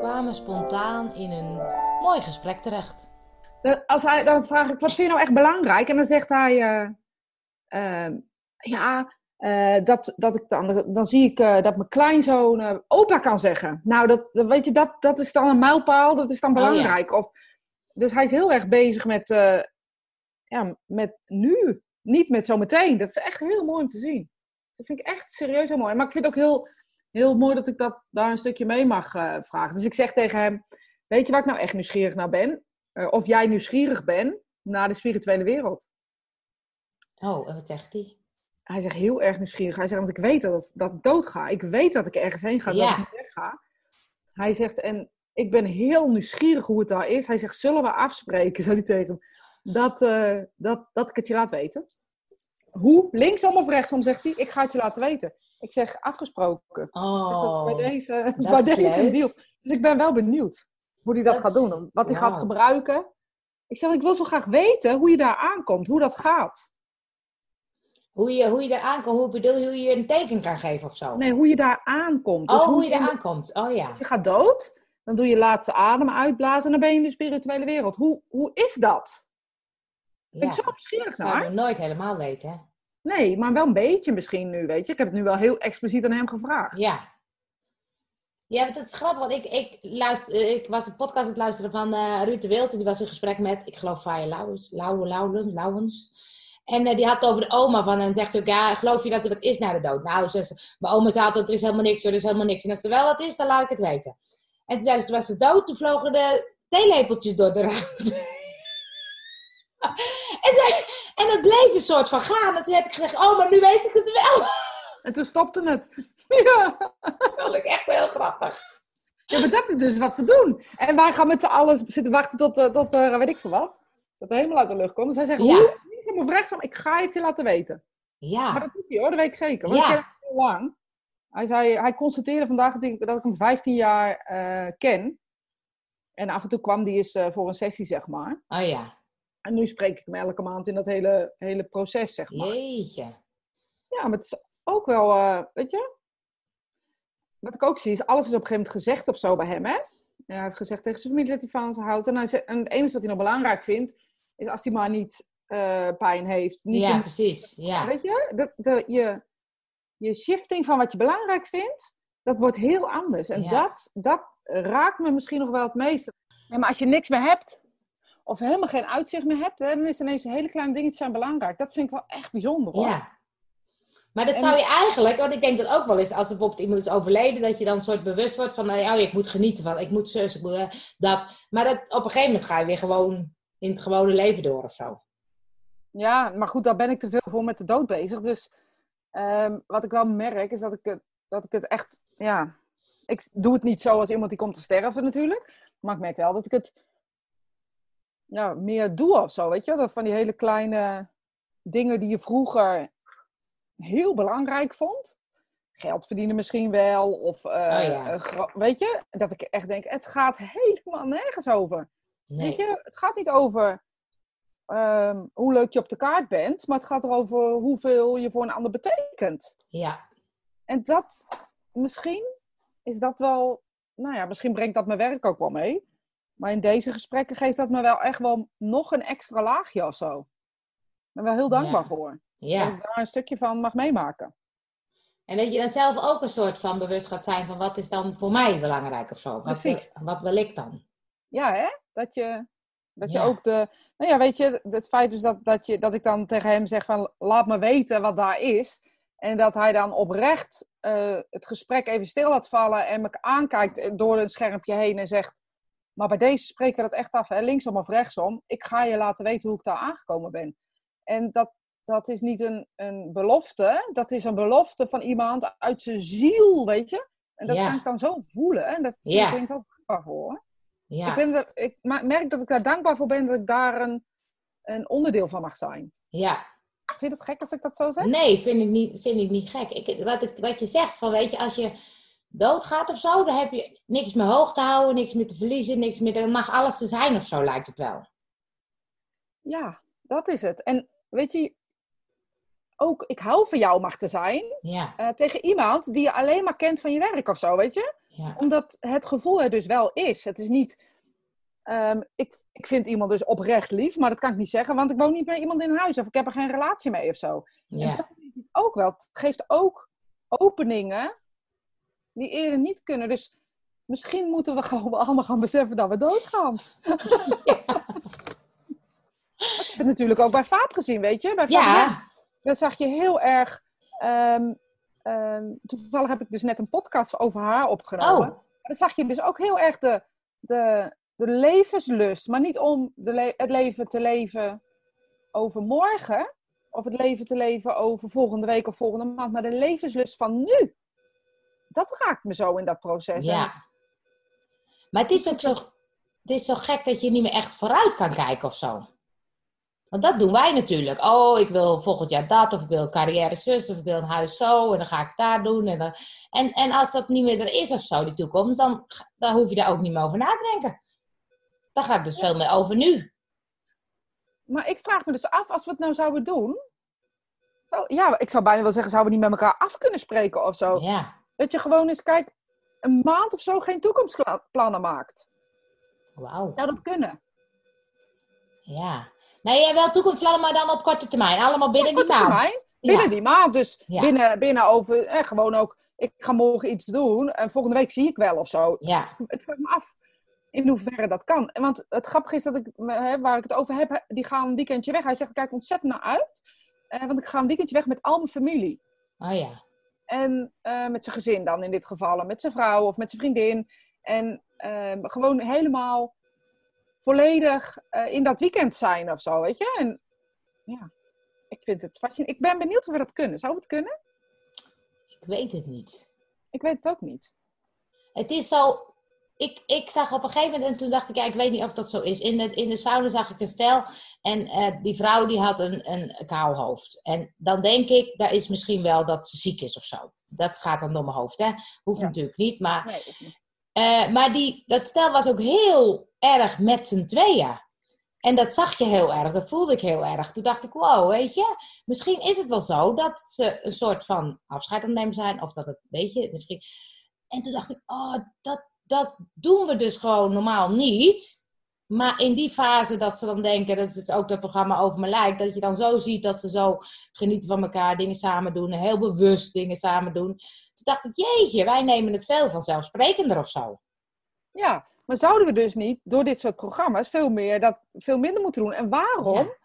kwamen spontaan in een mooi gesprek terecht. Dan- Als hij, dan vraag ik, wat vind je nou echt belangrijk? En dan zegt hij, eh, ehm, ja, eh, dat, dat ik dan, dan zie ik eh, dat mijn kleinzoon opa kan zeggen. Nou, dat, dat- weet je, dat, dat is dan een mijlpaal, dat is dan Oh, ja. belangrijk. Of, dus hij is heel erg bezig met, ja, met nu, niet met zometeen. Dat is echt heel mooi om te zien. Dat vind ik echt serieus heel mooi. Maar ik vind het ook heel, heel mooi dat ik dat, daar een stukje mee mag eh, vragen. Dus ik zeg tegen hem, weet je waar ik nou echt nieuwsgierig naar ben? Eh, of jij nieuwsgierig bent naar de spirituele wereld. Oh, en wat zegt hij? Hij zegt heel erg nieuwsgierig. Hij zegt, want ik weet dat, dat ik dood ga. Ik weet dat ik ergens heen ga, dat Ja. ik niet weg ga. Hij zegt, en ik ben heel nieuwsgierig hoe het daar is. Hij zegt, zullen we afspreken, zei hij tegen hem, dat, eh, dat, dat ik het je laat weten? Hoe? Linksom of rechtsom, zegt hij. Ik ga het je laten weten. Ik zeg, afgesproken. Dat is Oh, bij deze, bij deze deal. Dus ik ben wel benieuwd hoe hij dat, gaat doen. Wat hij gaat gebruiken. Ik zeg, ik wil zo graag weten hoe je daar aankomt. Hoe dat gaat. hoe je, hoe je daar aankomt, hoe bedoel je, hoe je een teken kan geven of zo? Nee, hoe je daar aankomt. Dus oh, hoe je daar aankomt. Oh ja. Je gaat dood. Dan doe je laatste adem uitblazen. En dan ben je in de spirituele wereld. Hoe, hoe is dat? Ben ja. ik zo nieuwsgierig Dat zou naar? nooit helemaal weten. Nee, maar wel een beetje misschien nu, weet je. Ik heb het nu wel heel expliciet aan hem gevraagd. Ja. Ja, het is grappig, want ik, ik, luister, ik was een podcast aan het luisteren van eh Ruud de Wild. En die was in gesprek met, ik geloof, Faya Lauwens. Lauwe, Lauwens, Lauwens. En eh, die had het over de oma van. En zegt ook, ja, geloof je dat er wat is na de dood? Nou, ze, ze- mijn oma zei altijd, er is helemaal niks, er is helemaal niks. En als er wel wat is, dan laat ik het weten. En toen zei ze, toen was ze dood, toen vlogen de theelepeltjes door de ruimte. en, en het bleef een soort van gaan. En toen heb ik gezegd, oh, maar nu weet ik het wel. En toen stopte het. Ja. dat vond ik echt heel grappig. ja, maar dat is dus wat ze doen. En wij gaan met z'n allen zitten wachten tot, eh, tot eh, weet ik veel wat. Dat de hemel uit de lucht komt. Dus hij zegt, Ja. hoe? Linksom of? Ik ga het je laten weten. Maar Ja, dat doet hij hoor, dat weet ik zeker. Want Ja. ik heel lang. Hij, zei, hij constateerde vandaag dat ik, dat ik hem 15 jaar eh, ken. En af en toe kwam die eens voor een sessie, zeg maar. oh ja. En nu spreek ik hem elke maand in dat hele, hele proces, zeg maar. Jeetje. Ja, maar het is ook wel, eh, weet je... Wat ik ook zie, is alles is op een gegeven moment gezegd of zo bij hem, hè? Ja, hij heeft gezegd tegen zijn familie dat hij van ze houdt. En, hij zegt- en het enige wat hij nog belangrijk vindt, is als hij maar niet eh, pijn heeft. Niet Ja, een- precies. Ja. Weet je, de, de, je, je shifting van wat je belangrijk vindt, dat wordt heel anders. En Ja. dat, dat raakt me misschien nog wel het meeste. Ja, maar als je niks meer hebt, of helemaal geen uitzicht meer hebt, hè, dan is ineens een hele kleine dingetjes zijn belangrijk. Dat vind ik wel echt bijzonder hoor. ja. Maar dat En- zou je eigenlijk, want ik denk dat ook wel eens, als er bijvoorbeeld iemand is overleden, dat je dan een soort bewust wordt van, nou ja, oh, ik moet genieten van, ik moet zus, ik moet eh, dat. Maar dat, op een gegeven moment ga je weer gewoon in het gewone leven door of zo. Ja, maar goed, daar ben ik te veel voor met de dood bezig. Dus ehm, wat ik wel merk, is dat ik, het, dat ik het echt, ja... Ik doe het niet zo als iemand die komt te sterven natuurlijk. Maar ik merk wel dat ik het ja, meer doe of zo, weet je? Dat van die hele kleine dingen die je vroeger heel belangrijk vond. Geld verdienen misschien wel, of eh, ja. gra- weet je? Dat ik echt denk, het gaat helemaal nergens over. Nee. Weet je, het gaat niet over ehm, hoe leuk je op de kaart bent, maar het gaat erover hoeveel je voor een ander betekent. Ja. En dat, misschien is dat wel, nou ja, misschien brengt dat mijn werk ook wel mee. Maar in deze gesprekken geeft dat me wel echt wel nog een extra laagje of zo. Ik ben wel heel dankbaar Ja. voor. Dat Ja. ik daar een stukje van mag meemaken. En dat je dan zelf ook een soort van bewust gaat zijn van, wat is dan voor mij belangrijk of zo? Wat, Precies. wat wil ik dan? Ja, hè? Dat je, dat je ook de... Nou ja, weet je, het feit dus dat, dat, je, dat ik dan tegen hem zeg van... Laat me weten wat daar is. En dat hij dan oprecht eh, het gesprek even stil laat vallen... en me aankijkt door een schermpje heen en zegt... Maar bij deze spreken we dat echt af, hè? linksom of rechtsom. Ik ga je laten weten hoe ik daar aangekomen ben. En dat, dat is niet een, een belofte. Dat is een belofte van iemand uit zijn ziel, weet je. En dat Ja. kan ik dan zo voelen. En dat Ja. ben ik ook dankbaar voor. Ja. Ik, ben er, ik merk dat ik daar dankbaar voor ben dat ik daar een, een onderdeel van mag zijn. Ja. Vind je het gek als ik dat zo zeg? Nee, vind ik niet, vind ik niet gek. Ik, wat, ik, wat je zegt, van weet je, als je doodgaat of zo, dan heb je niks meer hoog te houden, niks meer te verliezen, niks meer, dan mag alles te zijn of zo, lijkt het wel. Ja, dat is het. En weet je, ook ik hou van jou mag te zijn Ja, eh, tegen iemand die je alleen maar kent van je werk of zo, weet je? Ja. Omdat het gevoel er dus wel is. Het is niet. ehm, ik, ik vind iemand dus oprecht lief, maar dat kan ik niet zeggen, want ik woon niet met iemand in huis of ik heb er geen relatie mee of zo. En Ja. dat ook wel. Het geeft ook openingen die eerder niet kunnen. Dus misschien moeten we gewoon allemaal gaan beseffen dat we doodgaan. Ik heb het natuurlijk ook bij Vaap gezien, weet je? Bij Vaap Ja. dan zag je heel erg. ehm, ehm, toevallig heb ik dus net een podcast over haar opgenomen. Oh. Dan zag je dus ook heel erg de, de, de levenslust. Maar niet om de le- het leven te leven over morgen. Of het leven te leven over volgende week of volgende maand. Maar de levenslust van nu. Dat raakt me zo in dat proces. Ja. Maar het is ook zo, het is zo gek dat je niet meer echt vooruit kan kijken of zo. Want dat doen wij natuurlijk. Oh, ik wil volgend jaar dat, of ik wil carrière zus, of ik wil een huis zo, en dan ga ik daar doen. En, dan, en, en als dat niet meer er is of zo, die toekomst, dan, dan hoef je daar ook niet meer over na te denken. Dan gaat het dus veel meer over nu. Maar ik vraag me dus af, als we het nou zouden doen. Ja, ik zou bijna wel zeggen, zouden we niet met elkaar af kunnen spreken of zo. Ja. Dat je gewoon eens, kijk, een maand of zo geen toekomstplannen maakt. Wauw. Zou dat kunnen? Ja. Nee, jij wel toekomstplannen, maar dan op korte termijn. Allemaal binnen die Korte maand. termijn, binnen Ja. die maand. Dus Ja. binnen, binnen over, eh, gewoon ook, ik ga morgen iets doen en volgende week zie ik wel of zo. Ja. Het vraagt me af in hoeverre dat kan. Want het grappige is dat ik, hè, waar ik het over heb, die gaan een weekendje weg. Hij zegt, kijk ontzettend naar uit. eh, want ik ga een weekendje weg met al mijn familie. Oh ja. En eh, met zijn gezin dan in dit geval. En met zijn vrouw of met zijn vriendin. En ehm, gewoon helemaal volledig eh, in dat weekend zijn of zo, weet je. En ja, ik vind het fascinerend. Ik ben benieuwd of we dat kunnen. Zou het kunnen? Ik weet het niet. Ik weet het ook niet. Het is zo. Ik, ik zag op een gegeven moment, en toen dacht ik, ja, ik weet niet of dat zo is. In de, in de sauna zag ik een stel en eh, die vrouw die had een, een kaal hoofd. En dan denk ik, dat is misschien wel dat ze ziek is of zo. Dat gaat dan door mijn hoofd, hè. Hoeft Ja. natuurlijk niet, maar... Nee, eh, maar die, dat stel was ook heel erg met z'n tweeën. En dat zag je heel erg, dat voelde ik heel erg. Toen dacht ik, wow, weet je, misschien is het wel zo dat ze een soort van afscheid aan het nemen zijn. Of dat het, weet je, misschien... En toen dacht ik, oh, dat, dat doen we dus gewoon normaal niet. Maar in die fase dat ze dan denken, dat is ook dat programma Over Mijn Lijk, dat je dan zo ziet dat ze zo genieten van elkaar, dingen samen doen, en heel bewust dingen samen doen. Toen dacht ik, jeetje, wij nemen het veel vanzelfsprekender of zo. Ja, maar zouden we dus niet door dit soort programma's veel, meer dat, veel minder moeten doen? En waarom? Ja.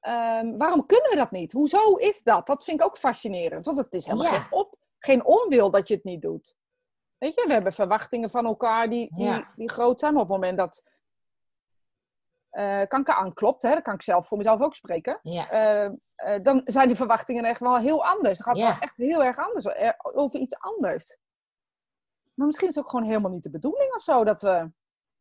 Ehm, waarom kunnen we dat niet? Hoezo is dat? Dat vind ik ook fascinerend. Want het is helemaal Ja. geen, op, geen onwil dat je het niet doet. Weet je, we hebben verwachtingen van elkaar die, die, Ja. die groot zijn. Maar op het moment dat eh kanker aanklopt, hè, dat kan ik zelf voor mezelf ook spreken. Ja, eh, eh, dan zijn die verwachtingen echt wel heel anders. Het gaat Ja. wel echt heel erg anders, over iets anders. Maar misschien is het ook gewoon helemaal niet de bedoeling of zo dat we.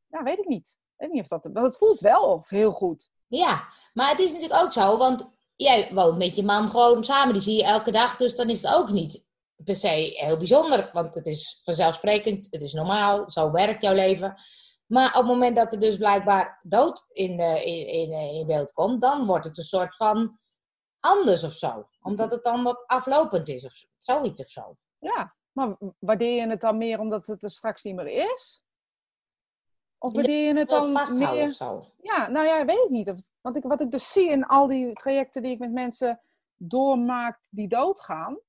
Ja, weet ik niet. Ik weet niet of dat. Want het voelt wel of heel goed. ja, maar het is natuurlijk ook zo, want jij woont met je man gewoon samen, die zie je elke dag, dus dan is het ook niet per se heel bijzonder, want het is vanzelfsprekend, het is normaal, zo werkt jouw leven. Maar op het moment dat er dus blijkbaar dood in, de, in, in, in beeld komt, dan wordt het een soort van anders of zo. Omdat het dan wat aflopend is of zo- zoiets of zo. Ja, maar waardeer je het dan meer omdat het er straks niet meer is? Of waardeer je het dan vasthouden meer... of zo. Ja, nou ja, weet ik niet. Want ik, wat ik dus zie in al die trajecten die ik met mensen doormaak die doodgaan,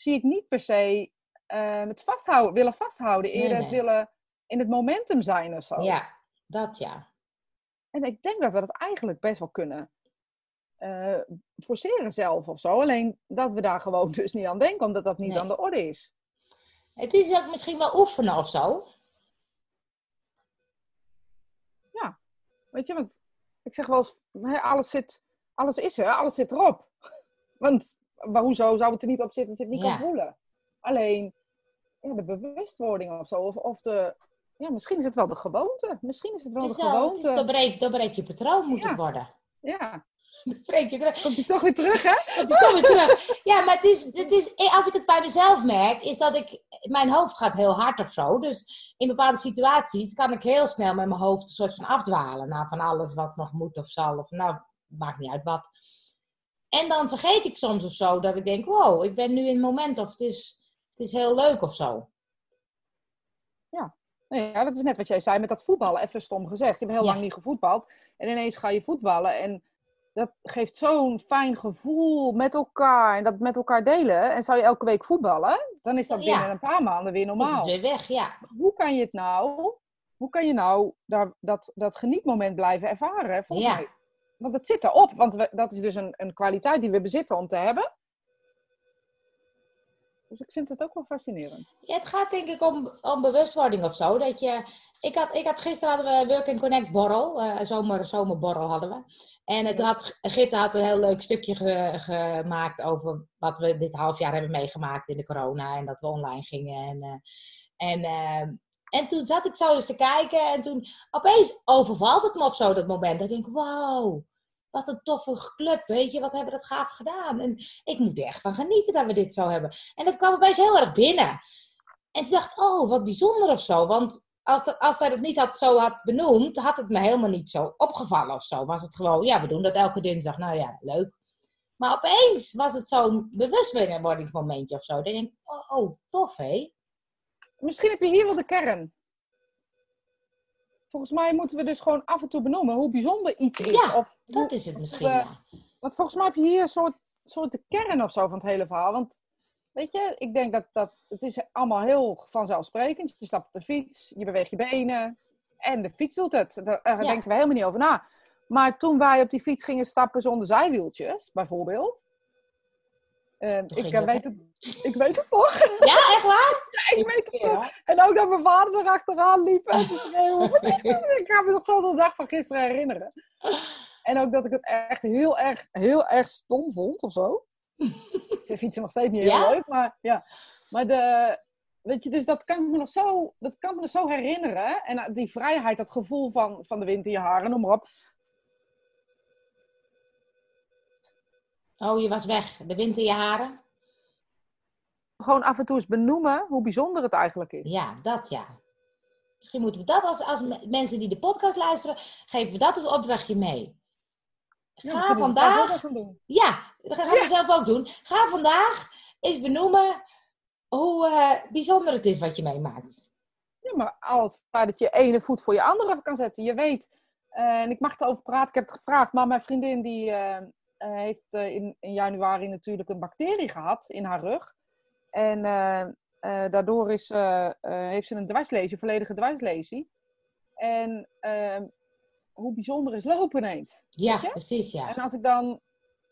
zie ik niet per se eh, het vasthouden, willen vasthouden. Eerder nee. het willen in het momentum zijn of zo. Ja, dat ja. En ik denk dat we dat eigenlijk best wel kunnen eh, forceren zelf of zo. Alleen dat we daar gewoon dus niet aan denken, omdat dat niet Nee. aan de orde is. Het is ook misschien wel oefenen of zo. Weet je, want ik zeg wel eens, alles, zit, alles is er, alles zit erop. Want maar hoezo zou het er niet op zitten als je het niet Ja. kan voelen? Alleen ja, de bewustwording of zo, of, of de... Ja, misschien is het wel de gewoonte. Misschien is het wel Het is de wel, het is gewoonte. doorbreek, doorbreek je patroon moet Ja. het worden. Ja, Doorbreek je komt hij toch weer terug, hè? Want die komen terug. Ja, maar het is, het is, als ik het bij mezelf merk, is dat ik, mijn hoofd gaat heel hard of zo. Dus in bepaalde situaties kan ik heel snel met mijn hoofd een soort van afdwalen naar van alles wat nog moet of zal. Of nou, maakt niet uit wat. En dan vergeet ik soms of zo dat ik denk, wow, ik ben nu in het moment of het is, het is heel leuk of zo. Ja. Nou ja, dat is net wat jij zei met dat voetballen. Even stom gezegd. Je hebt heel Ja. lang niet gevoetbald. En ineens ga je voetballen. En dat geeft zo'n fijn gevoel met elkaar. En dat met elkaar delen. En zou je elke week voetballen, dan is dat Ja. binnen een paar maanden weer Is het normaal. weer weg, ja. Hoe kan je het nou, hoe kan je nou daar, dat, dat genietmoment blijven ervaren? Volgens Ja. mij. Want het zit erop. Want we, dat is dus een, een kwaliteit die we bezitten om te hebben. Dus ik vind het ook wel fascinerend. Ja, het gaat denk ik om, om bewustwording of zo. Dat je, ik, had, ik had, gisteren hadden we Work and Connect borrel, eh zomer, zomerborrel hadden we. En het had, Gitte had een heel leuk stukje ge- gemaakt over wat we dit half jaar hebben meegemaakt in de corona. En dat we online gingen. En, eh, en, eh, en toen zat ik zo eens te kijken en toen opeens overvalt het me of zo dat moment. Dat ik denk, wauw, wat een toffe club, weet je, wat hebben we dat gaaf gedaan. En ik moet er echt van genieten dat we dit zo hebben. En dat kwam opeens heel erg binnen. En toen dacht ik, oh, wat bijzonder of zo. Want als, dat, als zij het niet had, zo had benoemd, had het me helemaal niet zo opgevallen of zo. Was het gewoon, ja, we doen dat elke dinsdag. Nou ja, leuk. Maar opeens was het zo'n bewustwordingsmomentje of zo. Dan denk ik, oh, oh tof hé. Misschien heb je hier wel de kern. Volgens mij moeten we dus gewoon af en toe benoemen hoe bijzonder iets is. Ja, of Dat is het misschien, we- ja. Want volgens mij heb je hier een soort, soort de kern of zo van het hele verhaal. Want weet je, ik denk dat, dat het is allemaal heel vanzelfsprekend. Je stapt op de fiets, je beweegt je benen en de fiets doet het. Daar daar Ja. denken we helemaal niet over na. Maar toen wij op die fiets gingen stappen zonder zijwieltjes, bijvoorbeeld. Eh, ik, eh, dat, weet het, ik weet het nog. Ja, echt waar? Ja, ik weet het. Ja. En ook dat mijn vader erachteraan liep. En te schreeuwen. ik ga me nog zo de dag van gisteren herinneren. En ook dat ik het echt heel erg, heel erg stom vond of zo. Ik vind fietsen nog steeds niet heel Ja? leuk, maar ja. Maar de, weet je, dus dat kan ik me nog zo, dat kan ik me nog zo herinneren. En eh, die vrijheid, dat gevoel van, van de wind in je haren, noem maar op. Oh, je was weg. De wind in je haren? Gewoon af en toe eens benoemen hoe bijzonder het eigenlijk is. Ja, dat ja. Misschien moeten we dat als, als me- mensen die de podcast luisteren, geven we dat als opdrachtje mee. Ja, Ga ook vandaag, ja, dat gaan we zelf ook doen. Ga vandaag eens benoemen hoe eh, bijzonder het is wat je meemaakt. Ja, maar al het feit dat je ene voet voor je andere kan zetten. Je weet, eh, en ik mag erover praten, ik heb het gevraagd, maar mijn vriendin die eh, heeft eh, in, in januari natuurlijk een bacterie gehad in haar rug. En eh, eh, daardoor is, heeft ze een dwarslesie, een volledige dwarslesie. En eh, hoe bijzonder is lopen ineens. Ja, precies, ja. En als ik dan.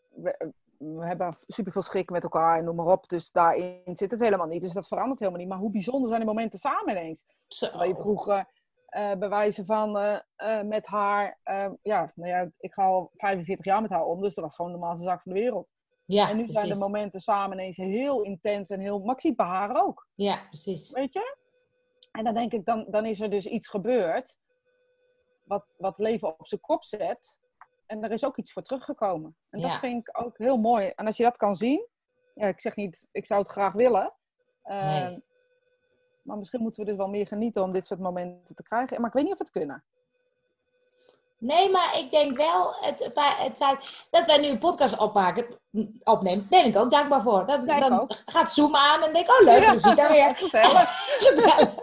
We, we hebben super veel schrik met elkaar en noem maar op. Dus daarin zit het helemaal niet. Dus dat verandert helemaal niet. Maar hoe bijzonder zijn die momenten samen ineens? Zo. Terwijl je vroeger bij wijze van eh, eh, met haar. ja, nou ja, ik ga al 45 jaar met haar om. Dus dat was gewoon de normaalste zaak van de wereld. Ja, en nu zijn de momenten samen ineens heel intens en heel. Maar ik zie het bij haar ook. Ja, precies. Weet je? En dan denk ik, dan, dan is er dus iets gebeurd. Wat, wat leven op zijn kop zet. En er is ook iets voor teruggekomen. En dat vind ik ook heel mooi. En als je dat kan zien. Ja, ik zeg niet, ik zou het graag willen. Nee. Maar misschien moeten we dus wel meer genieten om dit soort momenten te krijgen. Maar ik weet niet of we het kunnen. Nee, maar ik denk wel, het, het feit dat wij nu een podcast opmaken, opnemen, ben ik ook dankbaar voor. Dan, Ja, ik dan ook. gaat Zoom aan en denk ik, oh leuk, we zien daar weer. Gezellig. Gezellig.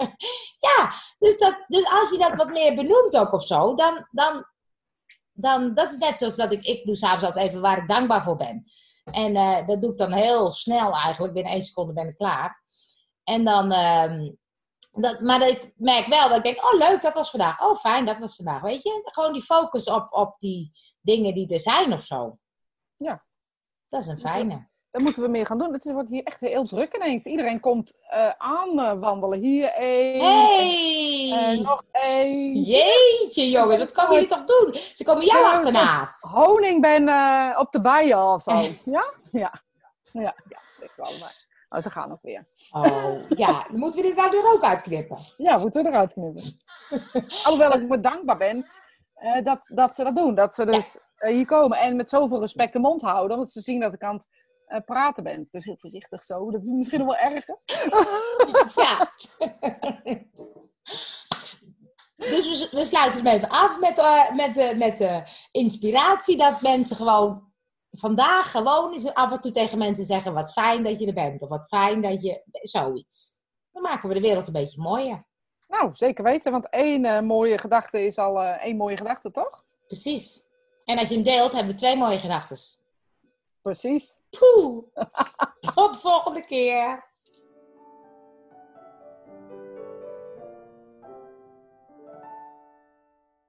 Ja, dus, dat, dus als je dat wat meer benoemt ook of zo, dan, dan, dan dat is net zoals dat ik, ik doe s'avonds altijd even waar ik dankbaar voor ben. En eh, dat doe ik dan heel snel eigenlijk, binnen één seconde ben ik klaar. En dan, ehm, dat, maar ik merk wel dat ik denk, oh leuk, dat was vandaag. Oh fijn, dat was vandaag, weet je. Gewoon die focus op, op die dingen die er zijn of zo. Ja. Dat is een fijne. Dat moeten we meer gaan doen. Het wordt hier echt heel druk ineens. Iedereen komt eh aan eh, wandelen. Hier één. Hey! En nog één. Jeetje jongens, wat komen jullie toch doen? Ze komen jou achterna. Honing ben eh, op de bijen of zo. Ja? Ja. Ja, ja wel. Maar. Oh, ze gaan ook weer. Oh, ja. Dan moeten we dit nou er ook uitknippen. Ja, moeten we eruit knippen. Alhoewel ik me dankbaar ben eh, dat, dat ze dat doen. Dat ze dus eh, hier komen en met zoveel respect de mond houden. Omdat ze zien dat ik aan het eh, praten ben. Dus heel voorzichtig zo. Dat is misschien nog wel erger. Ja. Dus we, we sluiten hem even af met, met, met de inspiratie dat mensen gewoon vandaag gewoon eens af en toe tegen mensen zeggen wat fijn dat je er bent. Of wat fijn dat je... Zoiets. Dan maken we de wereld een beetje mooier. Nou, zeker weten, want één eh, mooie gedachte is al eh, één mooie gedachte, toch? Precies. En als je hem deelt, hebben we twee mooie gedachten. Precies. Poeh. Tot volgende keer.